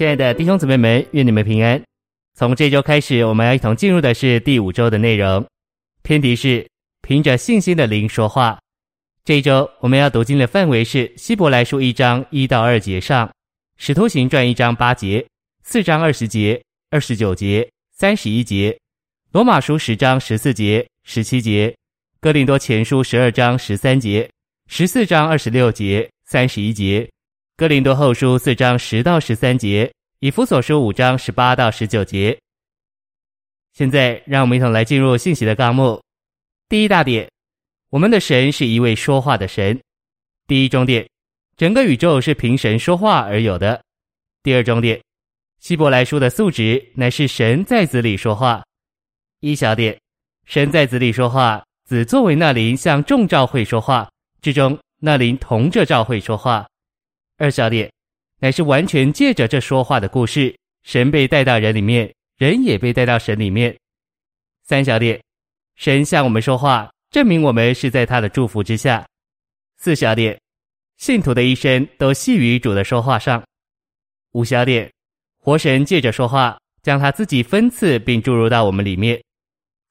亲爱的弟兄姊妹们，愿你们平安。从这周开始，我们要一同进入的是第五周的内容。偏题是凭着信心的灵说话。这一周我们要读经的范围是希伯来书一章一到二节上，使徒行传一章八节，四章二十节、二十九节、三十一节，罗马书十章十四节、十七节，哥林多前书十二章十三节、十四章二十六节、三十一节。哥林多后书四章十到十三节，以弗所书五章十八到十九节。现在，让我们一同来进入信息的纲目。第一大点，我们的神是一位说话的神。第一中点，整个宇宙是凭神说话而有的。第二中点，希伯来书的素质乃是神在子里说话。一小点，神在子里说话，子作为那灵向众教会说话，之中那灵同着教会说话。二小点，乃是完全借着这说话的故事，神被带到人里面，人也被带到神里面。三小点，神向我们说话，证明我们是在他的祝福之下。四小点，信徒的一生都系于主的说话上。五小点，活神借着说话，将他自己分赐并注入到我们里面。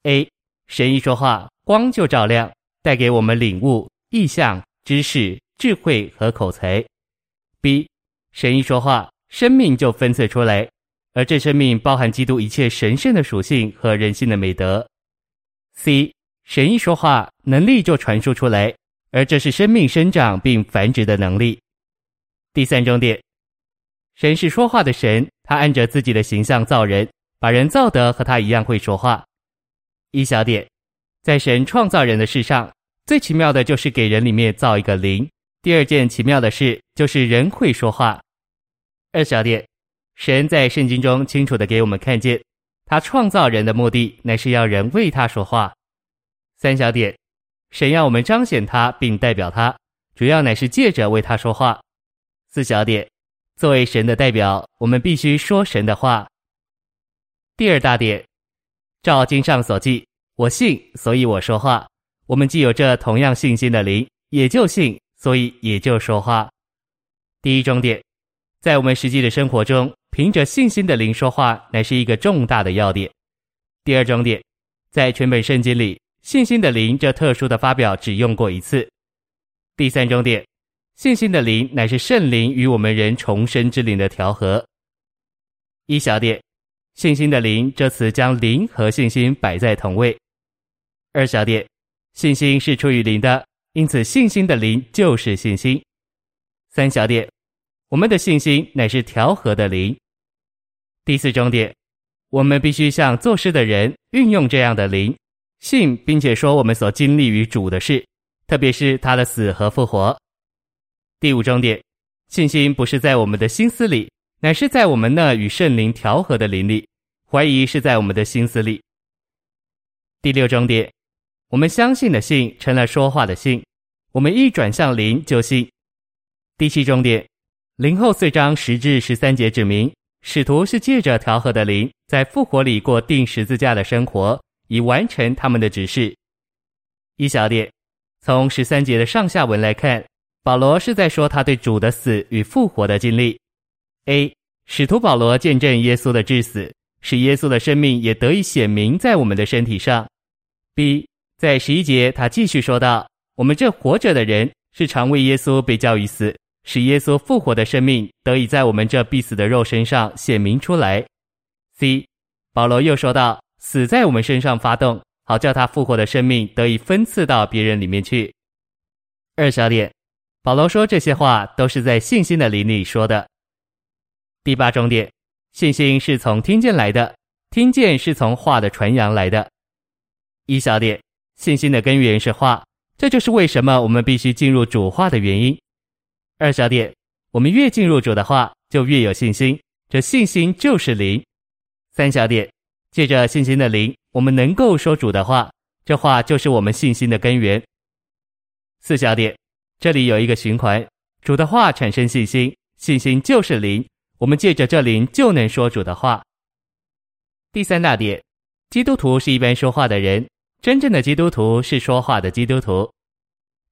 A，神一说话，光就照亮，带给我们领悟、意象、知识、智慧和口才。B，神一说话，生命就分赐出来，而这生命包含基督一切神圣的属性和人性的美德。C，神一说话，能力就传输出来，而这是生命生长并繁殖的能力。第三重点，神是说话的神，他按着自己的形象造人，把人造得和他一样会说话。一小点，在神创造人的事上，最奇妙的就是给人里面造一个灵。第二件奇妙的事就是人会说话。二小点，神在圣经中清楚地给我们看见，他创造人的目的乃是要人为他说话。三小点，神要我们彰显他并代表他，主要乃是借着为他说话。四小点，作为神的代表，我们必须说神的话。第二大点，照经上所记，我信，所以我说话。我们既有这同样信心的灵，也就信。所以也就说话。第一重点，在我们实际的生活中，凭着信心的灵说话，乃是一个重大的要点。第二重点，在全本圣经里，信心的灵这特殊的发表只用过一次。第三重点，信心的灵乃是圣灵与我们人重生之灵的调和。一小点，信心的灵这词将灵和信心摆在同位。二小点，信心是出于灵的。因此，信心的灵就是信心。三小点，我们的信心乃是调和的灵。第四重点，我们必须像做事的人运用这样的灵，信并且说我们所经历与主的事，特别是他的死和复活。第五重点，信心不是在我们的心思里，乃是在我们那与圣灵调和的灵里。怀疑是在我们的心思里。第六重点。我们相信的信成了说话的信，我们一转向灵就信。第七重点，林后四章十至十三节指明，使徒是借着调和的灵，在复活里过钉十字架的生活，以完成他们的指示。一小点，从十三节的上下文来看，保罗是在说他对主的死与复活的经历。A，使徒保罗见证耶稣的致死，使耶稣的生命也得以显明在我们的身体上。B。在十一节，他继续说道：“我们这活着的人，是常为耶稣被教育死，使耶稣复活的生命得以在我们这必死的肉身上显明出来。”C，保罗又说道：“死在我们身上发动，好叫他复活的生命得以分赐到别人里面去。”二小点，保罗说这些话都是在信心的灵里说的。第八重点，信心是从听见来的，听见是从话的传扬来的。一小点。信心的根源是话，这就是为什么我们必须进入主话的原因。二小点，我们越进入主的话，就越有信心，这信心就是灵。三小点，借着信心的灵，我们能够说主的话，这话就是我们信心的根源。四小点，这里有一个循环，主的话产生信心，信心就是灵，我们借着这灵就能说主的话。第三大点，基督徒是一般说话的人。真正的基督徒是说话的基督徒。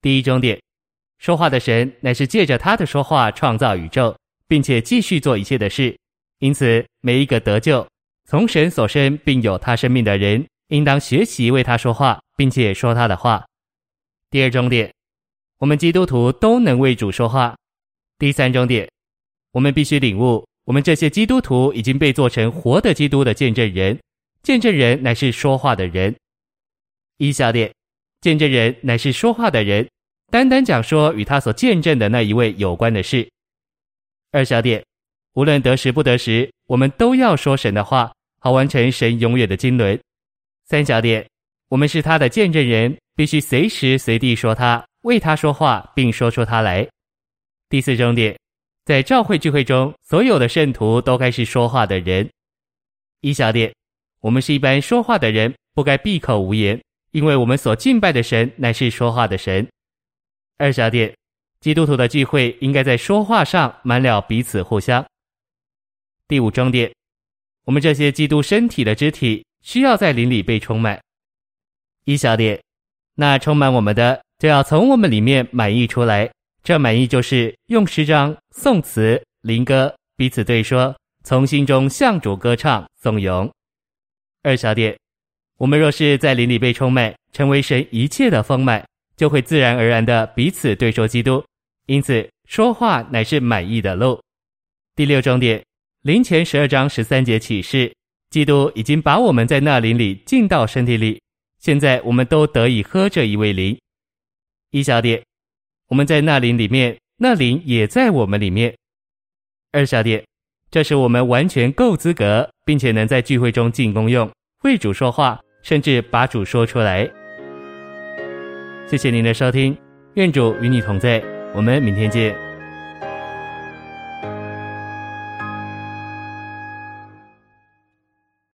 第一终点，说话的神乃是借着他的说话创造宇宙，并且继续做一切的事，因此，每一个得救、从神所生并有他生命的人，应当学习为他说话，并且说他的话。第二终点，我们基督徒都能为主说话。第三终点，我们必须领悟，我们这些基督徒已经被做成活的基督的见证人，见证人乃是说话的人。一小点，见证人乃是说话的人，单单讲说与他所见证的那一位有关的事。二小点，无论得时不得时，我们都要说神的话，好完成神永远的经纶。三小点，我们是他的见证人。必须随时随地说他，为他说话，并说出他来。第四重点，在教会聚会中，所有的圣徒都该是说话的人。一小点，我们是一般说话的人，不该闭口无言，因为我们所敬拜的神乃是说话的神。二小点，基督徒的聚会应该在说话上满了彼此互相。第五重点，我们这些基督身体的肢体需要在灵里被充满。一小点。那充满我们的，就要从我们里面满溢出来。这满溢就是用诗章、颂词、灵歌彼此对说，从心中向主歌唱颂咏。二小点，我们若是在灵里被充满，成为神一切的丰满，就会自然而然的彼此对说基督。因此，说话乃是满意的路。第六重点，林前十二章十三节启示，基督已经把我们在那灵里进到身体里。现在我们都得以喝这一位灵。一小点，我们在那灵里面，那灵也在我们里面。二小点，这是我们完全够资格，并且能在聚会中进功用，为主说话，甚至把主说出来。谢谢您的收听，愿主与你同在，我们明天见。